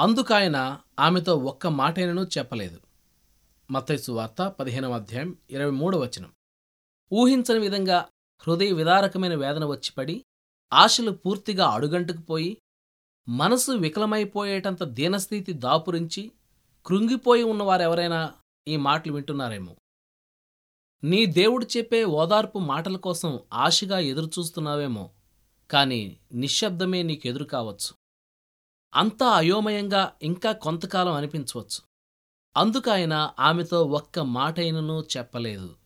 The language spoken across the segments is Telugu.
అందుకాయన ఆమెతో ఒక్క మాటైనను చెప్పలేదు. మత్తైసు వార్త పదిహేనవ అధ్యాయం ఇరవై మూడవ వచనం. ఊహించని విధంగా హృదయ విదారకమైన వేదన వచ్చిపడి ఆశలు పూర్తిగా అడుగంటుకుపోయి మనసు వికలమైపోయేటంత దీనస్థితి దాపురించి కృంగిపోయి ఉన్నవారెవరైనా ఈ మాటలు వింటున్నారేమో. నీ దేవుడు చెప్పే ఓదార్పు మాటల కోసం ఆశగా ఎదురుచూస్తున్నావేమో కాని నిశ్శబ్దమే నీకెదురు కావచ్చు. అంతా అయోమయంగా ఇంకా కొంతకాలం అనిపించవచ్చు. అందుకాయన ఆమెతో ఒక్క మాటైనను చెప్పలేదు.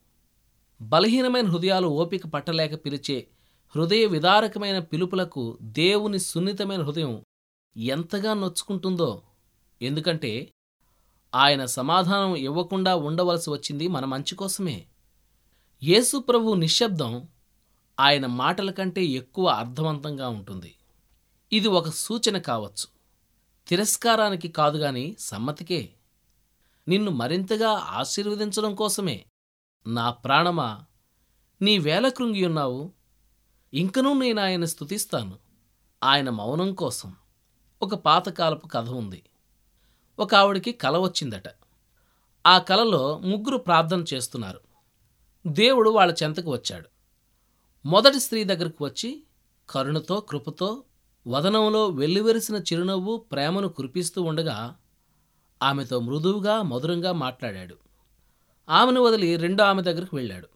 బలహీనమైన హృదయాలు ఓపిక పట్టలేక పిలిచే హృదయ విదారకమైన పిలుపులకు దేవుని సున్నితమైన హృదయం ఎంతగా నొచ్చుకుంటుందో ఎందుకంటే ఆయన సమాధానం ఇవ్వకుండా ఉండవలసి వచ్చింది మన మంచి కోసమే. యేసుప్రభు నిశ్శబ్దం ఆయన మాటల కంటే ఎక్కువ అర్థవంతంగా ఉంటుంది. ఇది ఒక సూచన కావచ్చు. తిరస్కారానికి కాదుగాని సమ్మతికే. నిన్ను మరింతగా ఆశీర్వదించడం కోసమే. నా ప్రాణమా నీ వేల కృంగియున్నావు. ఇంకనూ నేను ఆయన స్తుతిస్తాను. ఆయన మౌనం కోసం. ఒక పాతకాలపు కథ ఉంది. ఒక ఆవిడికి కల వచ్చిందట. ఆ కలలో ముగ్గురు ప్రార్థన చేస్తున్నారు. దేవుడు వాళ్ళ చెంతకు వచ్చాడు. మొదటి స్త్రీ దగ్గరకు వచ్చి కరుణతో కృపతో వదనంలో వెల్లివెరిసిన చిరునవ్వు ప్రేమను కురిపిస్తూ ఉండగా ఆమెతో మృదువుగా మధురంగా మాట్లాడాడు. ఆమెను వదిలి రెండో ఆమె దగ్గరికి వెళ్ళాడు.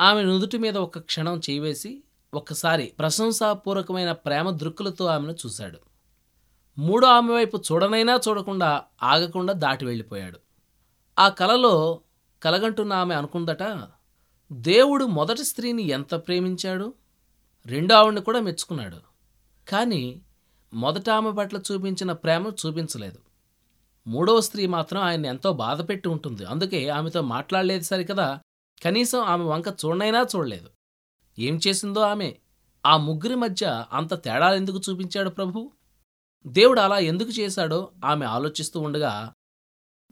ఆమె నుదుటి మీద ఒక క్షణం చేయివేసి ఒక్కసారి ప్రశంసాపూర్వకమైన ప్రేమ దృక్కులతో ఆమెను చూశాడు. మూడో ఆమె వైపు చూడనైనా చూడకుండా ఆగకుండా దాటి వెళ్ళిపోయాడు. ఆ కలలో కలగంటున్న ఆమె అనుకుందట దేవుడు మొదటి స్త్రీని ఎంత ప్రేమించాడు? రెండో ఆవిడ్ని కూడా మెచ్చుకున్నాడు. కానీ మొదట ఆమె పట్ల చూపించిన ప్రేమ చూపించలేదు. మూడవ స్త్రీ మాత్రం ఆయన్ని ఎంతో బాధపెట్టి ఉంటుంది. అందుకే ఆమెతో మాట్లాడలేదు సరికదా? కనీసం ఆమె వంక చూడనైనా చూడలేదు. ఏం చేసిందో ఆమె? ఆ ముగ్గురి మధ్య అంత తేడాలు ఎందుకు చూపించాడు ప్రభు? దేవుడు అలా ఎందుకు చేశాడో ఆమె ఆలోచిస్తూ ఉండగా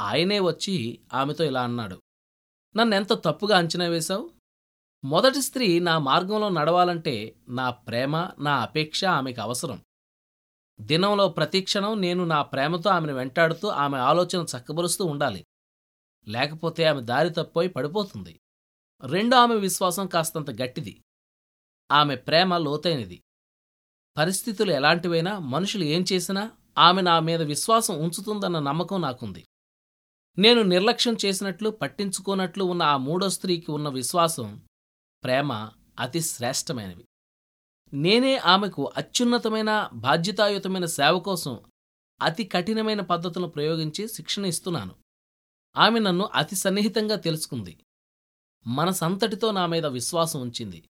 ఆయనే వచ్చి ఆమెతో ఇలా అన్నాడు. నన్నెంత తప్పుగా అంచనా వేశావు? మొదటి స్త్రీ నా మార్గంలో నడవాలంటే నా ప్రేమ నా అపేక్ష ఆమెకు అవసరం. దినంలో ప్రతిక్షణం నేను నా ప్రేమతో ఆమెను వెంటాడుతూ ఆమె ఆలోచన చక్కబరుస్తూ ఉండాలి. లేకపోతే ఆమె దారి తప్పిపోయి పడిపోతుంది. రెండో ఆమె విశ్వాసం కాస్తంత గట్టిది. ఆమె ప్రేమ లోతైనది. పరిస్థితులు ఎలాంటివైనా మనుషులు ఏం చేసినా ఆమె నా మీద విశ్వాసం ఉంచుతుందన్న నమ్మకం నాకుంది. నేను నిర్లక్ష్యం చేసినట్లు పట్టించుకోనట్లు ఉన్న ఆ మూడో స్త్రీకి ఉన్న విశ్వాసం ప్రేమ అతి శ్రేష్టమైనవి. నేనే ఆమెకు అత్యున్నతమైన బాధ్యతాయుతమైన సేవ కోసం అతి కఠినమైన పద్ధతులను ప్రయోగించి శిక్షణ ఇస్తున్నాను. ఆమె నన్ను అతి సన్నిహితంగా తెలుసుకుంది. మనసంతటితో నా మీద విశ్వాసం ఉంచింది.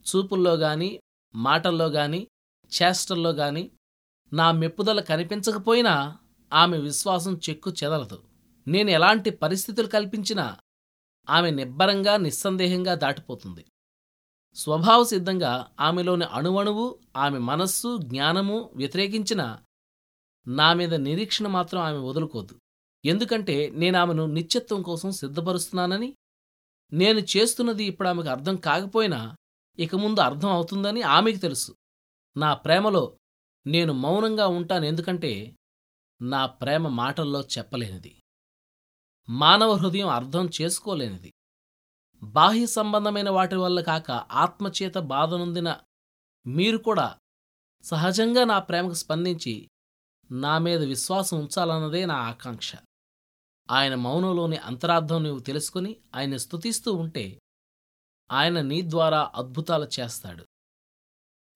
చూపుల్లో గాని మాటల్లో గాని చేష్టల్లో గాని నా మెప్పుదల కనిపించకపోయినా ఆమె విశ్వాసం చెక్కు చెదలదు. నేను ఎలాంటి పరిస్థితులు కల్పించినా ఆమె నిబ్బరంగా నిస్సందేహంగా దాటిపోతుంది. స్వభావసిద్ధంగా ఆమెలోని అణువణువు ఆమె మనస్సు జ్ఞానము వ్యతిరేకించిన నా మీద నిరీక్షణ మాత్రం ఆమె వదులుకోదు. ఎందుకంటే నేను ఆమెను నిత్యత్వం కోసం సిద్ధపరుస్తున్నానని నేను చేస్తున్నది ఇప్పుడు ఆమెకు అర్థం కాకపోయినా ఇక ముందు అర్థం అవుతుందని ఆమెకు తెలుసు. నా ప్రేమలో నేను మౌనంగా ఉంటాను ఎందుకంటే నా ప్రేమ మాటల్లో చెప్పలేనిది. మానవ హృదయం అర్థం చేసుకోలేనిది. బాహ్య సంబంధమైన వాటి వల్ల కాక ఆత్మచేత బాధనొందిన మీరు కూడా సహజంగా నా ప్రేమకు స్పందించి నా మీద విశ్వాసం ఉంచాలన్నదే నా ఆకాంక్ష. ఆయన మౌనంలోని అంతరార్థం నీవు తెలుసుకుని ఆయన స్తుతిస్తూ ఉంటే ఆయన నీ ద్వారా అద్భుతాలు చేస్తాడు.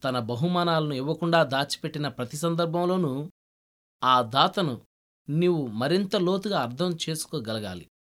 తన బహుమానాలను ఇవ్వకుండా దాచిపెట్టిన ప్రతి సందర్భంలోనూ ఆ దాతను నీవు మరింత లోతుగా అర్థం చేసుకోగలగాలి.